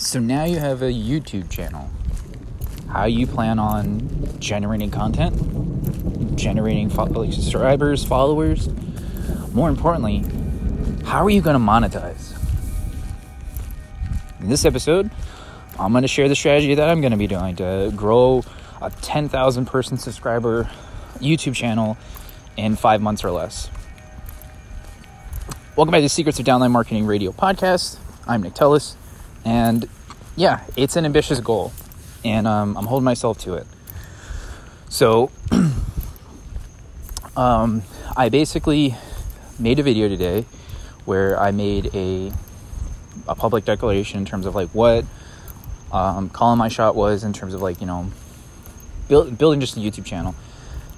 So now you have a YouTube channel. How you plan on generating content, generating fo- subscribers, followers. More importantly, how are you going to monetize? In this episode, I'm going to share the strategy that I'm going to be doing to grow a 10,000 person subscriber YouTube channel in five months or less. Welcome back to the Secrets of Downline Marketing Radio podcast. I'm Nick Tellis, and yeah, it's an ambitious goal, and um, I'm holding myself to it. So, um, I basically made a video today where I made a a public declaration in terms of like what um, calling my shot was in terms of like you know build, building just a YouTube channel,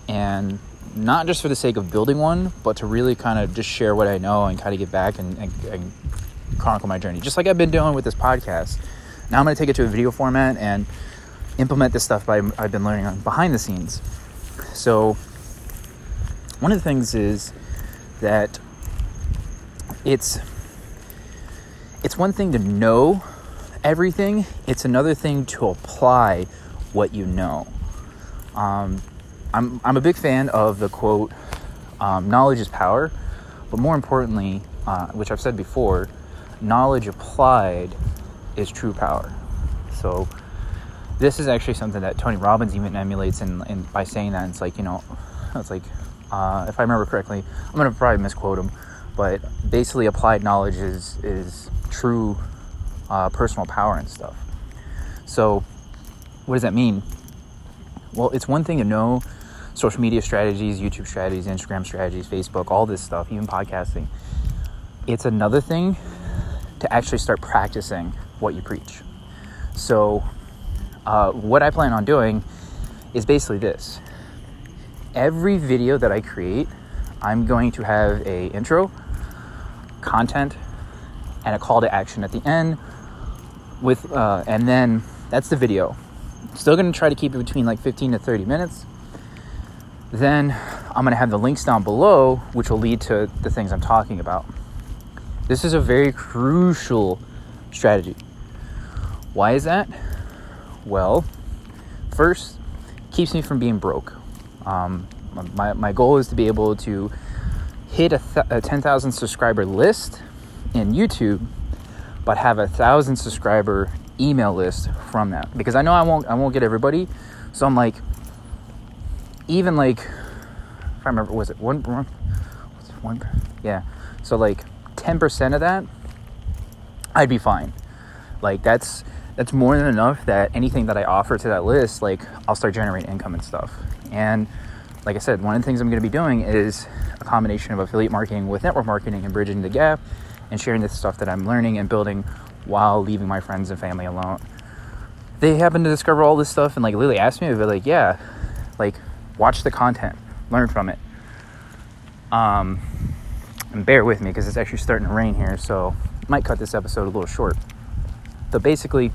and not just for the sake of building one, but to really kind of just share what I know and kind of get back and, and, and chronicle my journey, just like I've been doing with this podcast. Now I'm going to take it to a video format and implement this stuff by, I've been learning on behind the scenes. So, one of the things is that it's it's one thing to know everything; it's another thing to apply what you know. Um, I'm I'm a big fan of the quote, um, "Knowledge is power," but more importantly, uh, which I've said before, knowledge applied is true power. So this is actually something that Tony Robbins even emulates, and by saying that, it's like you know, it's like uh, if I remember correctly, I'm gonna probably misquote him, but basically, applied knowledge is is true uh, personal power and stuff. So, what does that mean? Well, it's one thing to know social media strategies, YouTube strategies, Instagram strategies, Facebook, all this stuff, even podcasting. It's another thing to actually start practicing what you preach. So, uh, what I plan on doing is basically this. Every video that I create, I'm going to have a intro, content, and a call to action at the end. With uh, and then that's the video. Still going to try to keep it between like 15 to 30 minutes. Then I'm going to have the links down below, which will lead to the things I'm talking about. This is a very crucial strategy. Why is that? Well, first, keeps me from being broke. Um, my, my goal is to be able to hit a, th- a 10,000 subscriber list in YouTube, but have a thousand subscriber email list from that because I know I won't I won't get everybody. So I'm like, even like, if I remember, was it one? What's one? Yeah. So like, ten percent of that, I'd be fine. Like that's that's more than enough that anything that I offer to that list, like I'll start generating income and stuff. And like I said, one of the things I'm going to be doing is a combination of affiliate marketing with network marketing and bridging the gap and sharing the stuff that I'm learning and building while leaving my friends and family alone. They happen to discover all this stuff and like literally ask me, but like, yeah, like watch the content, learn from it. Um, and bear with me because it's actually starting to rain here, so might cut this episode a little short. But basically,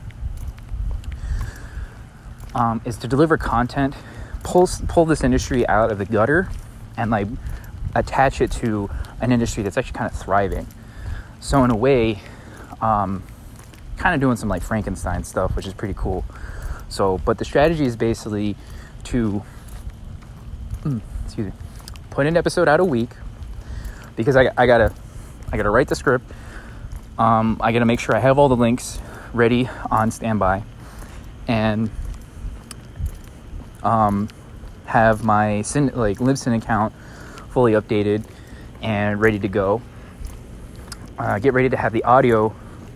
um, is to deliver content, pull pull this industry out of the gutter, and like attach it to an industry that's actually kind of thriving. So in a way, um, kind of doing some like Frankenstein stuff, which is pretty cool. So, but the strategy is basically to, mm, excuse me, put an episode out a week because I, I gotta, I gotta write the script. Um, I gotta make sure I have all the links ready on standby, and um, have my like Libsyn account fully updated and ready to go. Uh, get ready to have the audio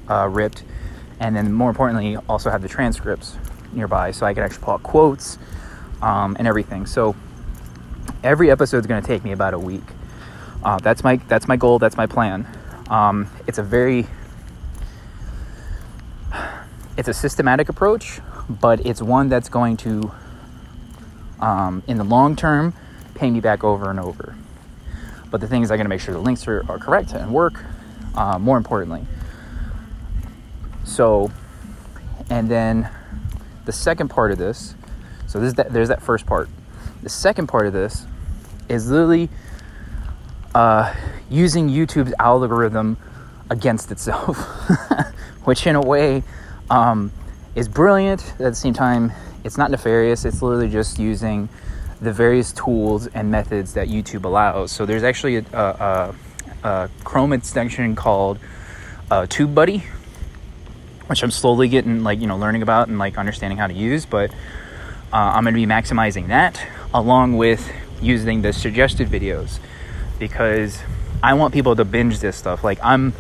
uh, ripped, and then more importantly, also have the transcripts nearby so I can actually pull out quotes um, and everything. So every episode is going to take me about a week. Uh, that's my that's my goal. That's my plan. Um, it's a very it's a systematic approach, but it's one that's going to, um, in the long term, pay me back over and over. But the thing is, I got to make sure the links are, are correct and work. Uh, more importantly, so, and then the second part of this, so this that, there's that first part. The second part of this is literally uh, using YouTube's algorithm against itself, which in a way um, is brilliant. At the same time, it's not nefarious. It's literally just using the various tools and methods that YouTube allows. So there's actually a, a, a Chrome extension called uh, TubeBuddy, which I'm slowly getting like you know learning about and like understanding how to use. But uh, I'm going to be maximizing that along with using the suggested videos because I want people to binge this stuff. Like I'm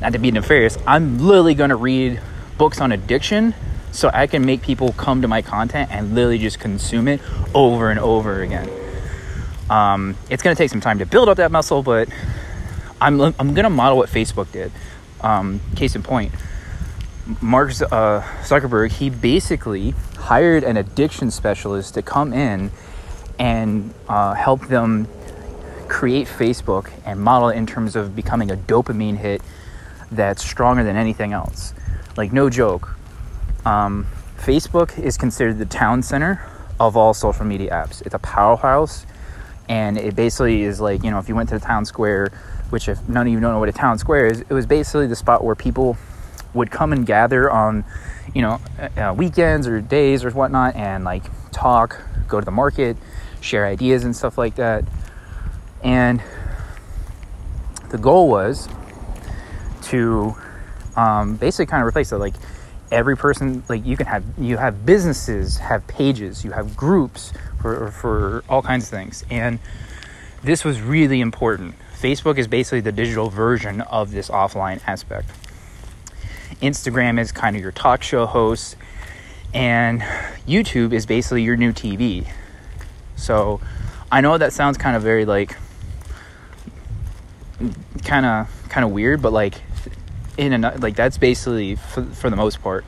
not to be nefarious, I'm literally to read books on addiction so I can make people come to my content and literally just consume it over and over again. Um, it's to take some time to build up that muscle, but I'm, I'm to model what Facebook did. Um, case in point, Mark uh, Zuckerberg, he basically hired an addiction specialist to come in and uh, help them create Facebook and model it in terms of becoming a dopamine hit that's stronger than anything else. Like, no joke. Um, Facebook is considered the town center of all social media apps. It's a powerhouse, and it basically is like, you know, if you went to the town square, which if none of you don't know what a town square is, it was basically the spot where people would come and gather on, you know, uh, weekends or days or whatnot, and like talk, go to the market, share ideas and stuff like that. And the goal was to um, basically kind of replace it. Like every person, like you can have you have businesses have pages, you have groups for for all kinds of things, and this was really important. Facebook is basically the digital version of this offline aspect. Instagram is kind of your talk show host, and YouTube is basically your new TV. So I know that sounds kind of very like kind of kind of weird, but like in a like that's basically for, for the most part.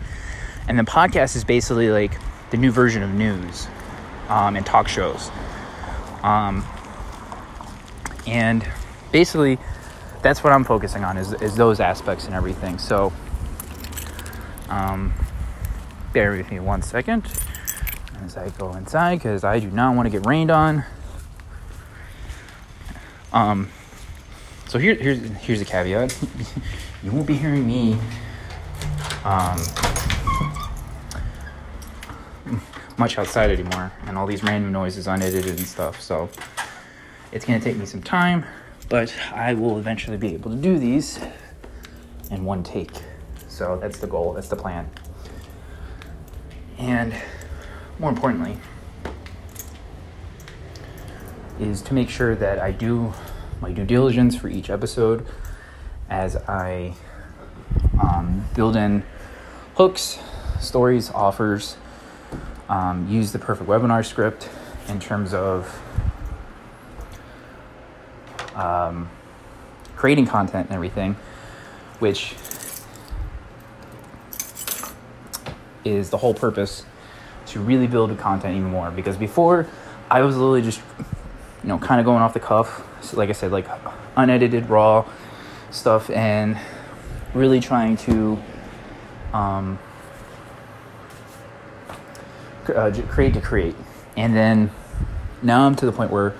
And then podcast is basically like the new version of news um, and talk shows. Um, and basically, that's what I'm focusing on is, is those aspects and everything. So, um, bear with me one second as I go inside because I do not want to get rained on. Um, so here, here's here's a caveat. you won't be hearing me um, much outside anymore, and all these random noises unedited and stuff. So it's gonna take me some time, but I will eventually be able to do these in one take. So that's the goal. That's the plan. And more importantly, is to make sure that I do my due diligence for each episode as I um, build in hooks, stories, offers, um, use the perfect webinar script in terms of um, creating content and everything, which is the whole purpose to really build the content even more. Because before, I was literally just, you know, kind of going off the cuff, so like I said, like unedited, raw stuff, and really trying to um, uh, create to create. And then now I'm to the point where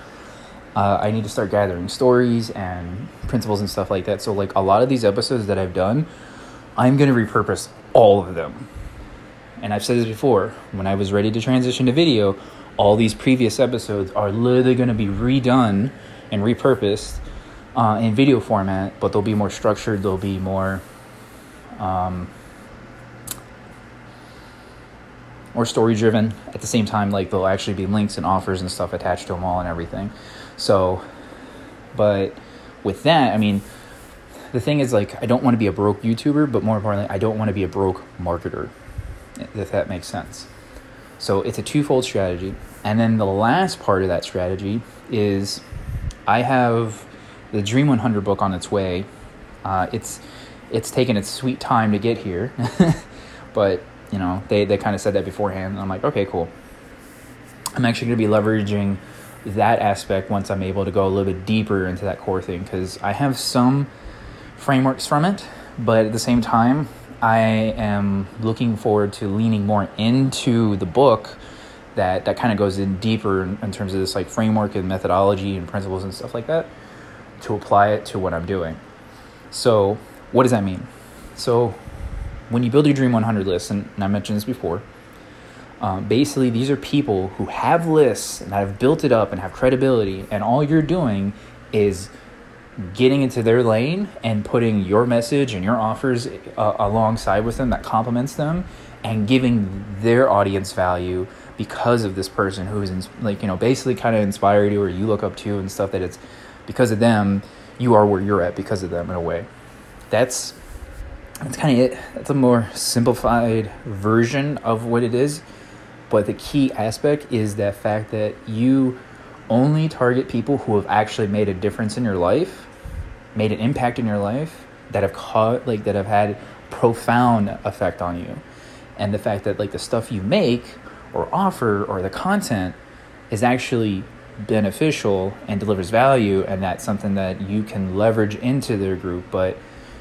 uh, I need to start gathering stories and principles and stuff like that. So, like a lot of these episodes that I've done, I'm going to repurpose all of them. And I've said this before when I was ready to transition to video, all these previous episodes are literally going to be redone and repurposed uh, in video format, but they'll be more structured. They'll be more um, more story driven. At the same time, like there'll actually be links and offers and stuff attached to them all and everything. So, but with that, I mean, the thing is like I don't want to be a broke YouTuber, but more importantly, I don't want to be a broke marketer. If that makes sense. So it's a twofold strategy. And then the last part of that strategy is I have the Dream 100 book on its way. Uh, it's it's taken its sweet time to get here, but you know they they kind of said that beforehand. And I'm like, okay, cool. I'm actually going to be leveraging that aspect once I'm able to go a little bit deeper into that core thing because I have some frameworks from it, but at the same time, I am looking forward to leaning more into the book that that kind of goes in deeper in, in, terms of this like framework and methodology and principles and stuff like that to apply it to what I'm doing. So, what does that mean? So, when you build your Dream 100 list, and, and I mentioned this before, um, basically these are people who have lists and have built it up and have credibility, and all you're doing is getting into their lane and putting your message and your offers uh, alongside with them that complements them and giving their audience value because of this person who is in, like you know basically kind of inspired you or you look up to and stuff that it's because of them you are where you're at because of them in a way. That's that's kind of it. That's a more simplified version of what it is but the key aspect is that fact that you only target people who have actually made a difference in your life, made an impact in your life, that have caught like that have had profound effect on you. And the fact that like the stuff you make or offer or the content is actually beneficial and delivers value and that's something that you can leverage into their group, but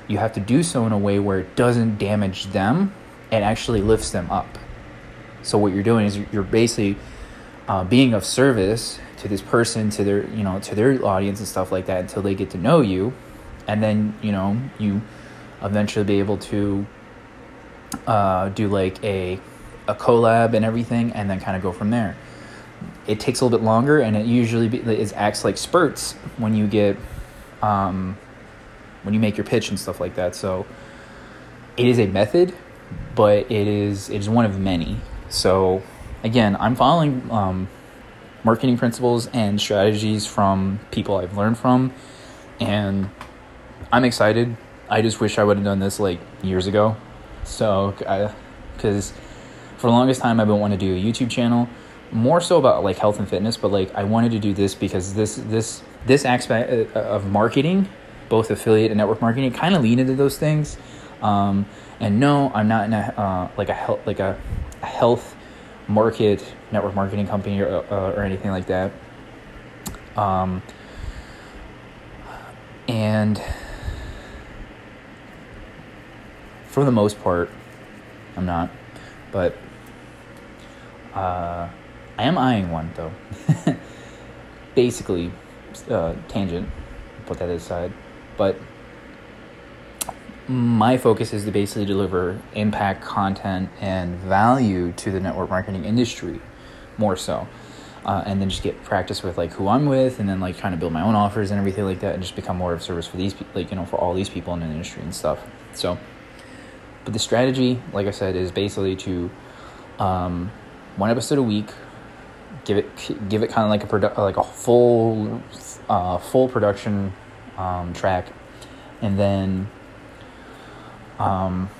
you have to do so in a way where it doesn't damage them and actually lifts them up. So what you're doing is you're basically uh, being of service to this person, to their you know to their audience and stuff like that until they get to know you, and then you know you eventually be able to uh, do like a a collab and everything, and then kind of go from there. It takes a little bit longer, and it usually be, it acts like spurts when you get um, when you make your pitch and stuff like that. So it is a method, but it is it is one of many. So again, I'm following um, marketing principles and strategies from people I've learned from. And I'm excited. I just wish I would have done this like years ago. So, because for the longest time, I've been wanting to do a YouTube channel, more so about like health and fitness. But like, I wanted to do this because this this this aspect uh, of marketing, both affiliate and network marketing, kind of lean into those things. Um, and no, I'm not in a uh, like a health like a, a health market network marketing company or, uh, or anything like that. Um, and for the most part, I'm not, but uh, I am eyeing one though. Basically, uh, tangent, put that aside, but my focus is to basically deliver impact content and value to the network marketing industry more so uh, and then just get practice with like who i'm with and then like trying to build my own offers and everything like that and just become more of service for these like you know for all these people in the industry and stuff. So but the strategy like i said is basically to um, one episode a week give it give it kind of like a produ- like a full uh, full production um, track and then um,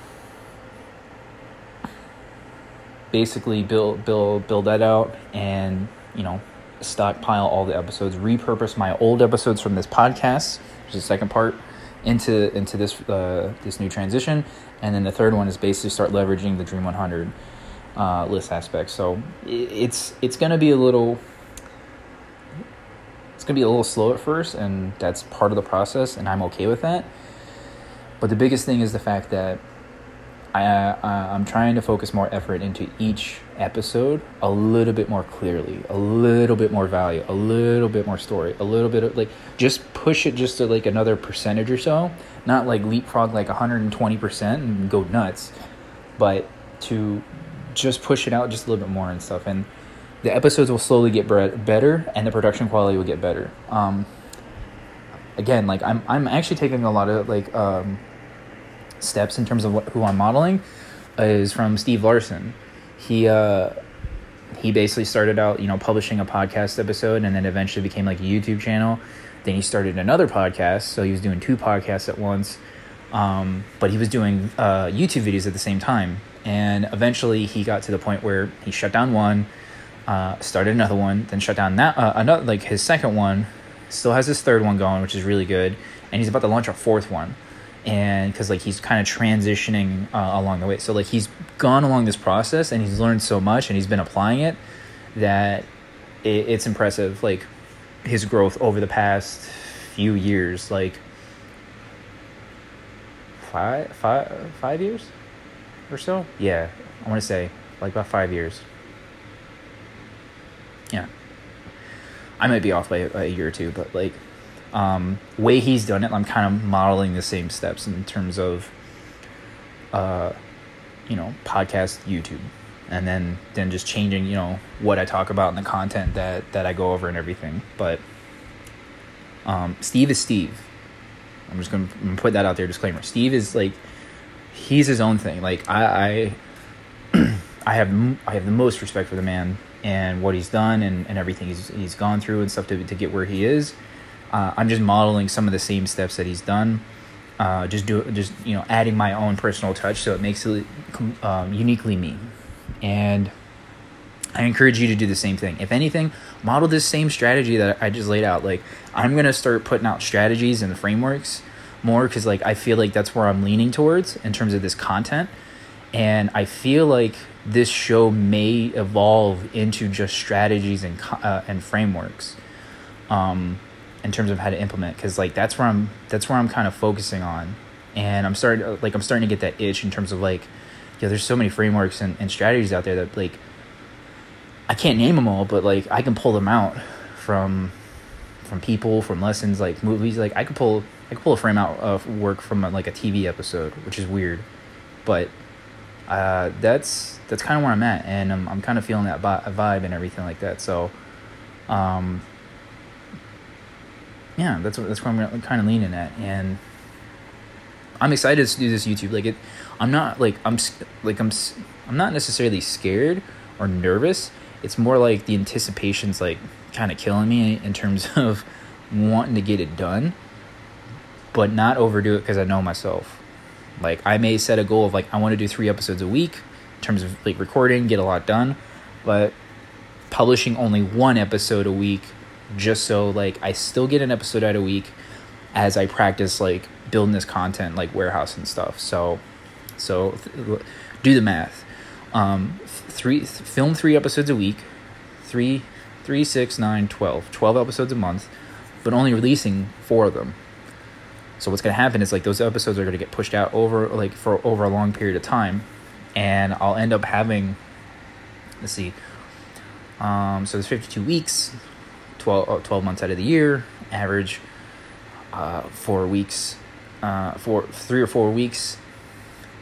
basically build build build that out and you know stockpile all the episodes repurpose my old episodes from this podcast which is the second part into into this uh, this new transition. And then the third one is basically start leveraging the dream 100 uh, list aspect. So it's it's gonna be a little it's gonna be a little slow at first and that's part of the process and i'm okay with that but the biggest thing is the fact that I, uh, I'm trying to focus more effort into each episode a little bit more clearly, a little bit more value, a little bit more story, a little bit of like just push it just to like another percentage or so, not like leapfrog like 120% and go nuts, but to just push it out just a little bit more and stuff. And the episodes will slowly get better and the production quality will get better. Um, again, like I'm, I'm actually taking a lot of like, um, steps in terms of what, who I'm modeling is from Steve Larsen. He uh, he basically started out, you know, publishing a podcast episode, and then eventually became like a YouTube channel. Then he started another podcast, so he was doing two podcasts at once. Um, but he was doing uh, YouTube videos at the same time, and eventually he got to the point where he shut down one, uh, started another one, then shut down that uh, another like his second one. Still has his third one going, which is really good, and he's about to launch a fourth one and because like he's kind of transitioning uh, along the way. So like he's gone along this process and he's learned so much and he's been applying it that it, it's impressive like his growth over the past few years. Like five five five years or so? Yeah i want to say like about five years. Yeah. I might be off by a year or two but like um, way he's done it, I'm kind of modeling the same steps in terms of uh, you know, podcast, YouTube, and then then just changing, you know, what I talk about and the content that that I go over and everything. But um, Steve is Steve. I'm just gonna, put that out there. Disclaimer: Steve is like he's his own thing. Like I I, I have I have the most respect for the man and what he's done and, and everything he's he's gone through and stuff to to get where he is. Uh, I'm just modeling some of the same steps that he's done. Uh, just do just you know adding my own personal touch so it makes it um, uniquely me. And i encourage you to do the same thing. If anything model this same strategy that i just laid out. Like i'm to start putting out strategies and frameworks more because like i feel like that's where i'm leaning towards in terms of this content. And i feel like this show may evolve into just strategies and uh, and frameworks. Um in terms of how to implement because like that's where i'm that's where i'm kind of focusing on. And i'm starting like i'm starting to get that itch in terms of like yeah there's so many frameworks and, and strategies out there that like i can't name them all but like i can pull them out from from people from lessons like movies. Like i could pull i could pull a frame out of work from a, like a tv episode which is weird. But uh, that's that's kind of where i'm at and i'm, I'm kind of feeling that vibe and everything like that. So um yeah, that's what, that's where I'm kind of leaning at, and I'm excited to do this YouTube. Like it, I'm not like I'm like I'm I'm not necessarily scared or nervous. It's more like the anticipation's like kind of killing me in terms of wanting to get it done, but not overdo it because I know myself. Like I may set a goal of like I want to do three episodes a week in terms of like recording, get a lot done, but publishing only one episode a week just so like I still get an episode out a week as I practice like building this content like warehouse and stuff. So so th- do the math. Um, three th- film three episodes a week, three three six nine twelve twelve episodes a month, but only releasing four of them. So what's gonna happen is like those episodes are gonna get pushed out over like for over a long period of time, and I'll end up having. Let's see. Um, so there's 52 weeks 12, uh, 12 months out of the year, average uh, four weeks, uh, four, three or four weeks,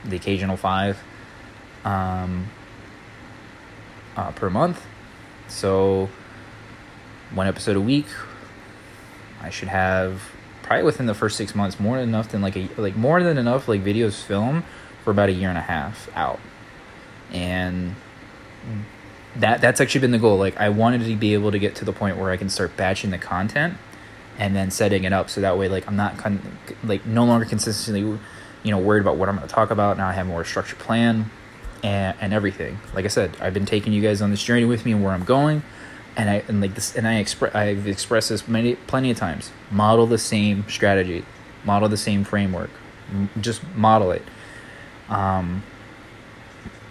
the occasional five um, uh, per month. So, one episode a week. I should have probably within the first six months more than enough than like a like more than enough like videos film for about a year and a half out, and that that's actually been the goal. Like I wanted to be able to get to the point where I can start batching the content and then setting it up so that way like I'm not con- like no longer consistently you know worried about what I'm going to talk about. Now I have more structured plan and and everything. Like I said, I've been taking you guys on this journey with me and where I'm going. And I and like this and I express I've expressed this many plenty of times. Model the same strategy, model the same framework, just model it. Um,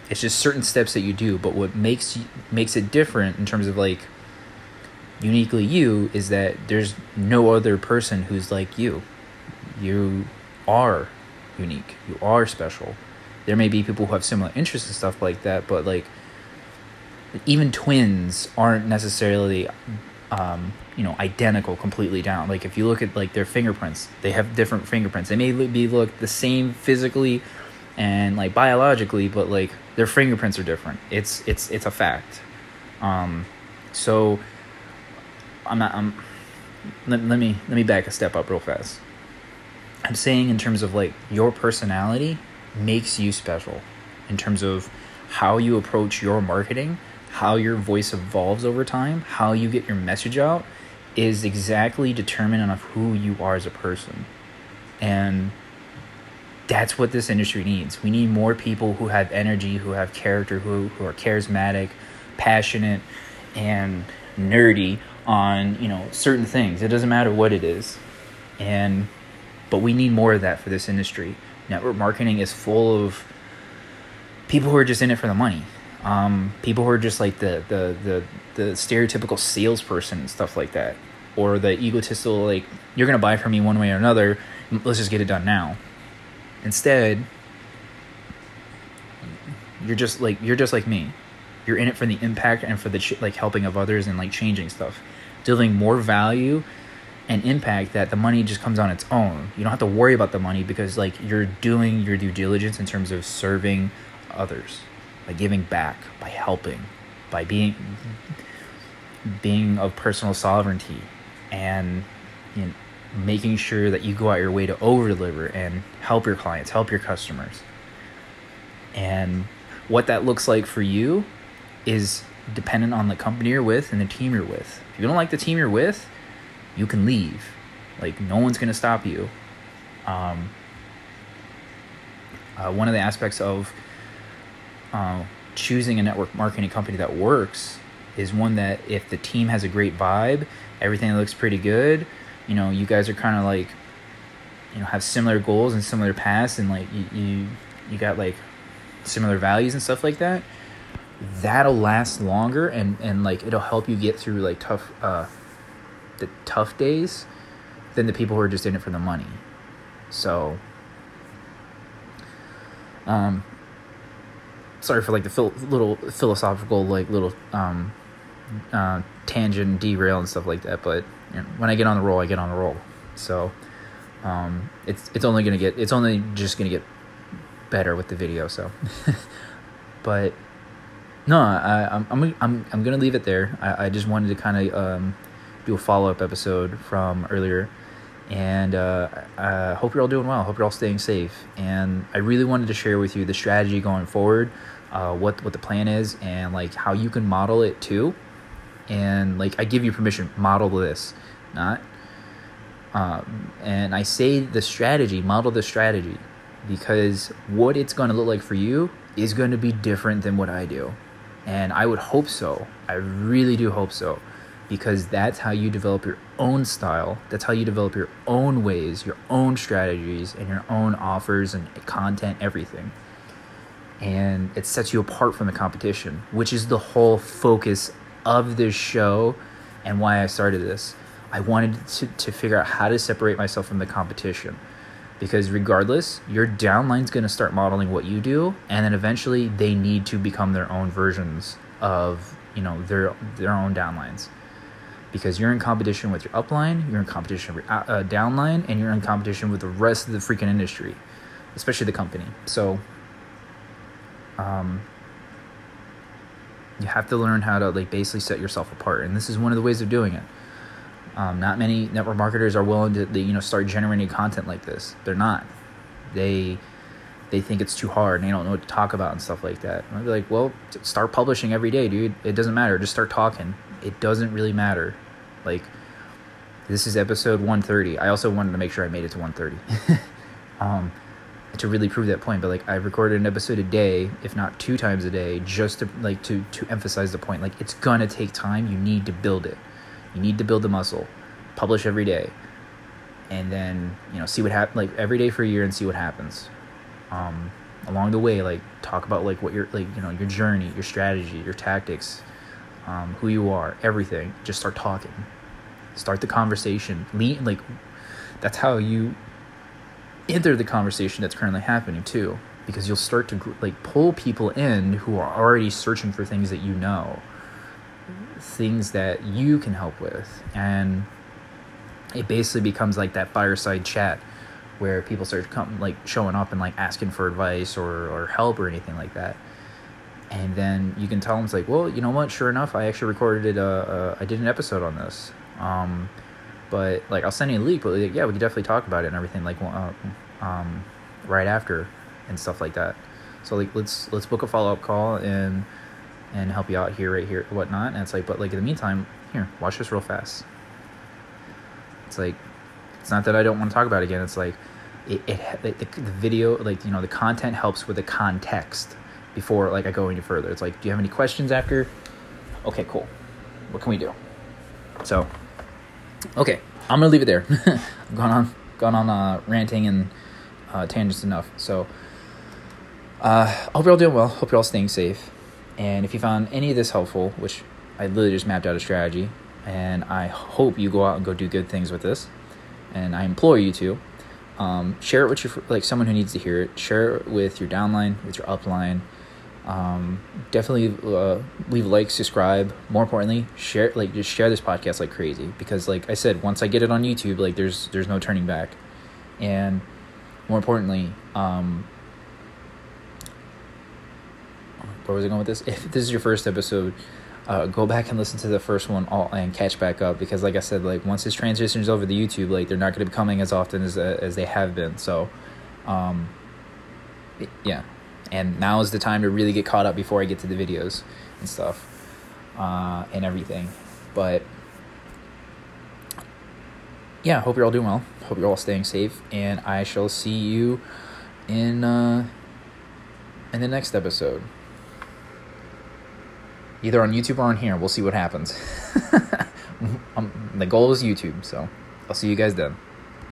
it's just certain steps that you do but what makes makes it different in terms of like uniquely you is that there's no other person who's like you. You are unique. You are special. There may be people who have similar interests and stuff like that but like even twins aren't necessarily um, you know identical completely down. Like if you look at like their fingerprints they have different fingerprints. They may be look the same physically and like biologically but like their fingerprints are different. It's it's it's a fact. Um, so I'm not. I'm. Let, let me let me back a step up real fast. I'm saying in terms of like your personality makes you special, in terms of how you approach your marketing, how your voice evolves over time, how you get your message out, is exactly determinant of who you are as a person, and that's what this industry needs. We need more people who have energy, who have character, who, who are charismatic, passionate, and nerdy on, you know, certain things. It doesn't matter what it is. And but we need more of that for this industry. Network marketing is full of people who are just in it for the money. Um, people who are just like the, the the the stereotypical salesperson and stuff like that, or the egotistical like you're gonna buy from me one way or another. Let's just get it done now. Instead, you're just like you're just like me. You're in it for the impact and for the ch- like helping of others and like changing stuff, delivering more value and impact that the money just comes on its own. You don't have to worry about the money because like you're doing your due diligence in terms of serving others, by giving back, by helping, by being being of personal sovereignty and you know, making sure that you go out your way to over deliver and help your clients, help your customers. And what that looks like for you is dependent on the company you're with and the team you're with. If you don't like the team you're with, you can leave. Like no one's gonna stop you. Um, uh, one of the aspects of uh, choosing a network marketing company that works is one that if the team has a great vibe, everything looks pretty good. You know, you guys are kind of like, you know, have similar goals and similar paths, and like you, you you got like similar values and stuff like that. That'll last longer, and and like it'll help you get through like tough uh the tough days than the people who are just in it for the money. So, um, sorry for like the phil- little philosophical like little um uh, tangent, derail, and stuff like that. But when I get on the roll, I get on the roll. So um, it's it's only gonna get it's only just gonna get better with the video. So, but no, I, I'm I'm I'm I'm gonna leave it there. I, I just wanted to kind of um, do a follow up episode from earlier. And uh, I hope you're all doing well. Hope you're all staying safe. And I really wanted to share with you the strategy going forward, uh, what what the plan is, and like how you can model it too and like I give you permission, model this, not. Um, and I say the strategy, model the strategy, because what it's going to look like for you is going to be different than what I do, and I would hope so. I really do hope so, because that's how you develop your own style. That's how you develop your own ways, your own strategies, and your own offers and content, everything and it sets you apart from the competition, which is the whole focus of this show and why I started this. I wanted to, to figure out how to separate myself from the competition. Because regardless, your downline's going to start modeling what you do, and then eventually they need to become their own versions of you know their their own downlines. Because you're in competition with your upline, you're in competition with your uh, downline, and you're in competition with the rest of the freaking industry, especially the company. So, um, you have to learn how to like basically set yourself apart and this is one of the ways of doing it. Um, not many network marketers are willing to you know start generating content like this. They're not. They they think it's too hard and they don't know what to talk about and stuff like that. I'd be like well start publishing every day dude. It doesn't matter. Just start talking. It doesn't really matter. Like this is episode 130 i also wanted to make sure i made it to 130 um, to really prove that point but like i've recorded an episode a day if not two times a day just to like to to emphasize the point like it's gonna take time you need to build it. You need to build the muscle publish every day and then you know see what happens like every day for a year and see what happens. Um along the way like talk about like what your like you know your journey your strategy your tactics um, who you are everything. Just start talking. Start the conversation. Lean like that's how you enter the conversation that's currently happening too because you'll start to like pull people in who are already searching for things that you know things that you can help with. And it basically becomes like that fireside chat where people start come like showing up and like asking for advice or, or help or anything like that. And then you can tell them it's like well you know what? Sure enough i actually recorded it. Uh, I did an episode on this. Um, but like I'll send you a link. But like, yeah, we could definitely talk about it and everything like uh, um, right after and stuff like that. So like let's let's book a follow up call and and help you out here, right here, whatnot. And it's like, but like in the meantime, here, watch this real fast. It's like it's not that I don't want to talk about it again. It's like it, it the, the video like you know the content helps with the context before like I go any further. It's like, do you have any questions after? Okay, cool. What can we do? So Okay, I'm gonna leave it there. I've gone on, gone on uh, ranting and uh, tangents enough. So, uh, I hope you're all doing well. Hope you're all staying safe. And if you found any of this helpful, which I literally just mapped out a strategy, and I hope you go out and go do good things with this, and I implore you to um, share it with your like someone who needs to hear it. Share it with your downline, with your upline. Um, definitely uh, leave like, subscribe. More importantly, share like just share this podcast like crazy because like I said, once I get it on YouTube, like there's there's no turning back. And more importantly, um, where was I going with this? If this is your first episode, uh, go back and listen to the first one all and catch back up because like I said, like once this transition is over to YouTube, like they're not going to be coming as often as uh, as they have been. So, um, yeah and now is the time to really get caught up before I get to the videos and stuff uh, and everything. But yeah, hope you're all doing well. Hope you're all staying safe, and I shall see you in uh, in the next episode. Either on YouTube or on here. We'll see what happens. um, the goal is YouTube, so I'll see you guys then.